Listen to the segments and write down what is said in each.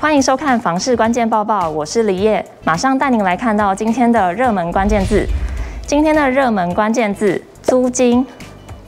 欢迎收看房市关键报报，我是李叶，马上带您来看到今天的热门关键字。今天的热门关键字：租金。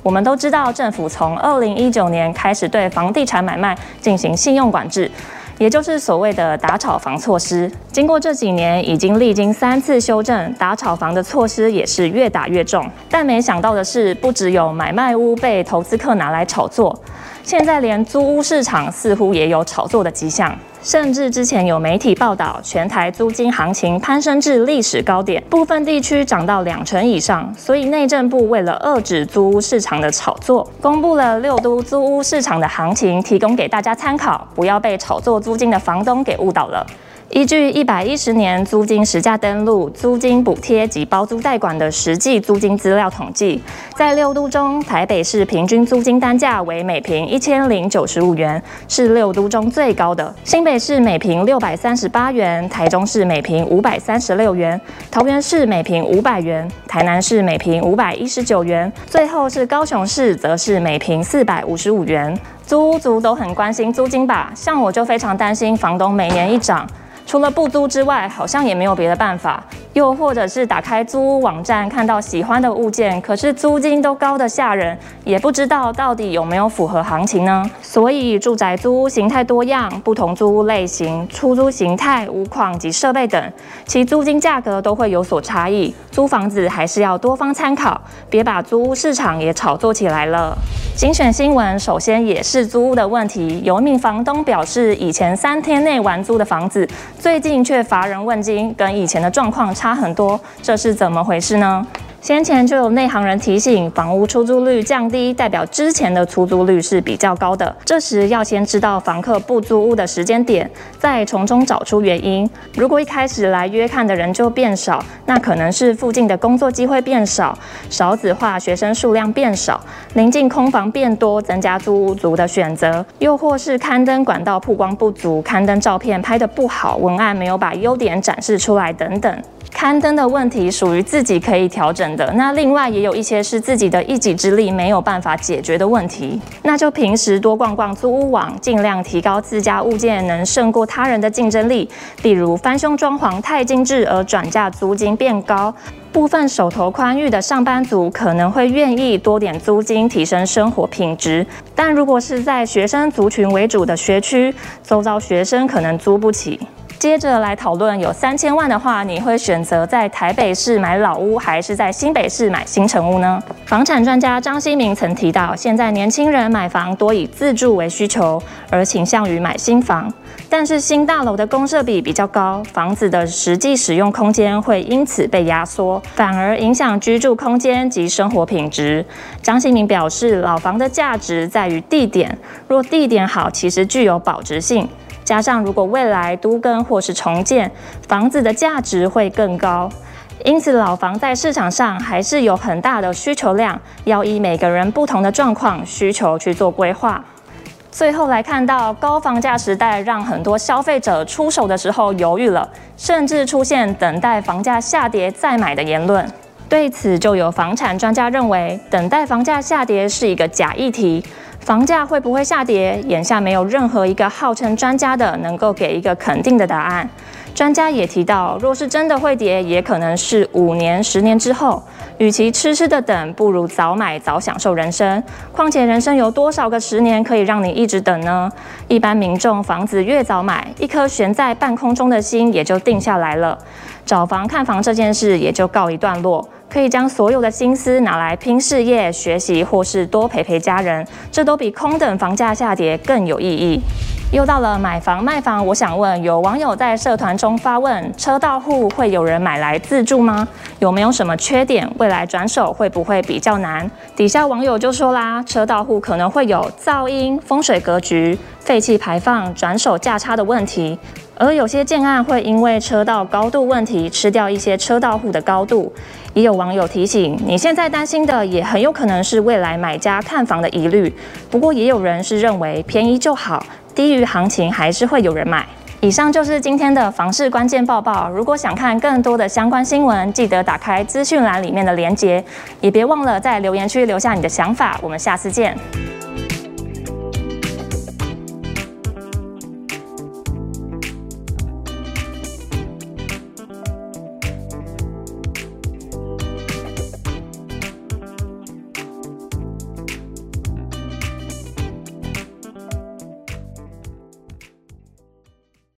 我们都知道，政府从二零一九年开始对房地产买卖进行信用管制。也就是所谓的打炒房措施，经过这几年已经历经三次修正，打炒房的措施也是越打越重。但没想到的是，不只有买卖屋被投资客拿来炒作，现在连租屋市场似乎也有炒作的迹象。甚至之前有媒体报道，全台租金行情攀升至历史高点，部分地区涨到两成以上。所以内政部为了遏制租屋市场的炒作，公布了六都租屋市场的行情，提供给大家参考，不要被炒作租金的房东给误导了。依据一百一十年租金实价登录、租金补贴及包租代管的实际租金资料统计，在六都中，台北市平均租金单价为每平一千零九十五元，是六都中最高的；新北市每平六百三十八元，台中市每平五百三十六元，桃园市每平五百元，台南市每平五百一十九元，最后是高雄市，则是每平四百五十五元。租屋族都很关心租金吧？像我就非常担心房东每年一涨。除了不租之外，好像也没有别的办法。又或者是打开租屋网站，看到喜欢的物件，可是租金都高得吓人，也不知道到底有没有符合行情呢？所以住宅租屋形态多样，不同租屋类型、出租形态、屋况及设备等，其租金价格都会有所差异。租房子还是要多方参考，别把租屋市场也炒作起来了。精选新闻，首先也是租屋的问题。有一名房东表示，以前三天内完租的房子，最近却乏人问津，跟以前的状况差很多，这是怎么回事呢？先前就有内行人提醒，房屋出租率降低，代表之前的出租率是比较高的。这时要先知道房客不租屋的时间点，再从中找出原因。如果一开始来约看的人就变少，那可能是附近的工作机会变少，少子化学生数量变少，临近空房变多，增加租屋族的选择。又或是刊登管道曝光不足，刊登照片拍得不好，文案没有把优点展示出来等等。刊登的问题属于自己可以调整的，那另外也有一些是自己的一己之力没有办法解决的问题，那就平时多逛逛租屋网，尽量提高自家物件能胜过他人的竞争力。例如翻修装潢太精致而转价租金变高，部分手头宽裕的上班族可能会愿意多点租金提升生活品质，但如果是在学生族群为主的学区，周遭学生可能租不起。接着来讨论，有三千万的话，你会选择在台北市买老屋，还是在新北市买新城屋呢？房产专家张新明曾提到，现在年轻人买房多以自住为需求，而倾向于买新房。但是新大楼的公设比比较高，房子的实际使用空间会因此被压缩，反而影响居住空间及生活品质。张新明表示，老房的价值在于地点，若地点好，其实具有保值性。加上，如果未来都更或是重建，房子的价值会更高。因此，老房在市场上还是有很大的需求量，要以每个人不同的状况需求去做规划。最后来看到高房价时代，让很多消费者出手的时候犹豫了，甚至出现等待房价下跌再买的言论。对此，就有房产专家认为，等待房价下跌是一个假议题。房价会不会下跌？眼下没有任何一个号称专家的能够给一个肯定的答案。专家也提到，若是真的会跌，也可能是五年、十年之后。与其痴痴的等，不如早买早享受人生。况且人生有多少个十年可以让你一直等呢？一般民众房子越早买，一颗悬在半空中的心也就定下来了。找房看房这件事也就告一段落。可以将所有的心思拿来拼事业、学习，或是多陪陪家人，这都比空等房价下跌更有意义。又到了买房卖房，我想问，有网友在社团中发问：车道户会有人买来自住吗？有没有什么缺点？未来转手会不会比较难？底下网友就说啦，车道户可能会有噪音、风水格局、废气排放、转手价差的问题。而有些建案会因为车道高度问题吃掉一些车道户的高度，也有网友提醒，你现在担心的也很有可能是未来买家看房的疑虑。不过也有人是认为便宜就好，低于行情还是会有人买。以上就是今天的房市关键报报。如果想看更多的相关新闻，记得打开资讯栏里面的链接，也别忘了在留言区留下你的想法。我们下次见。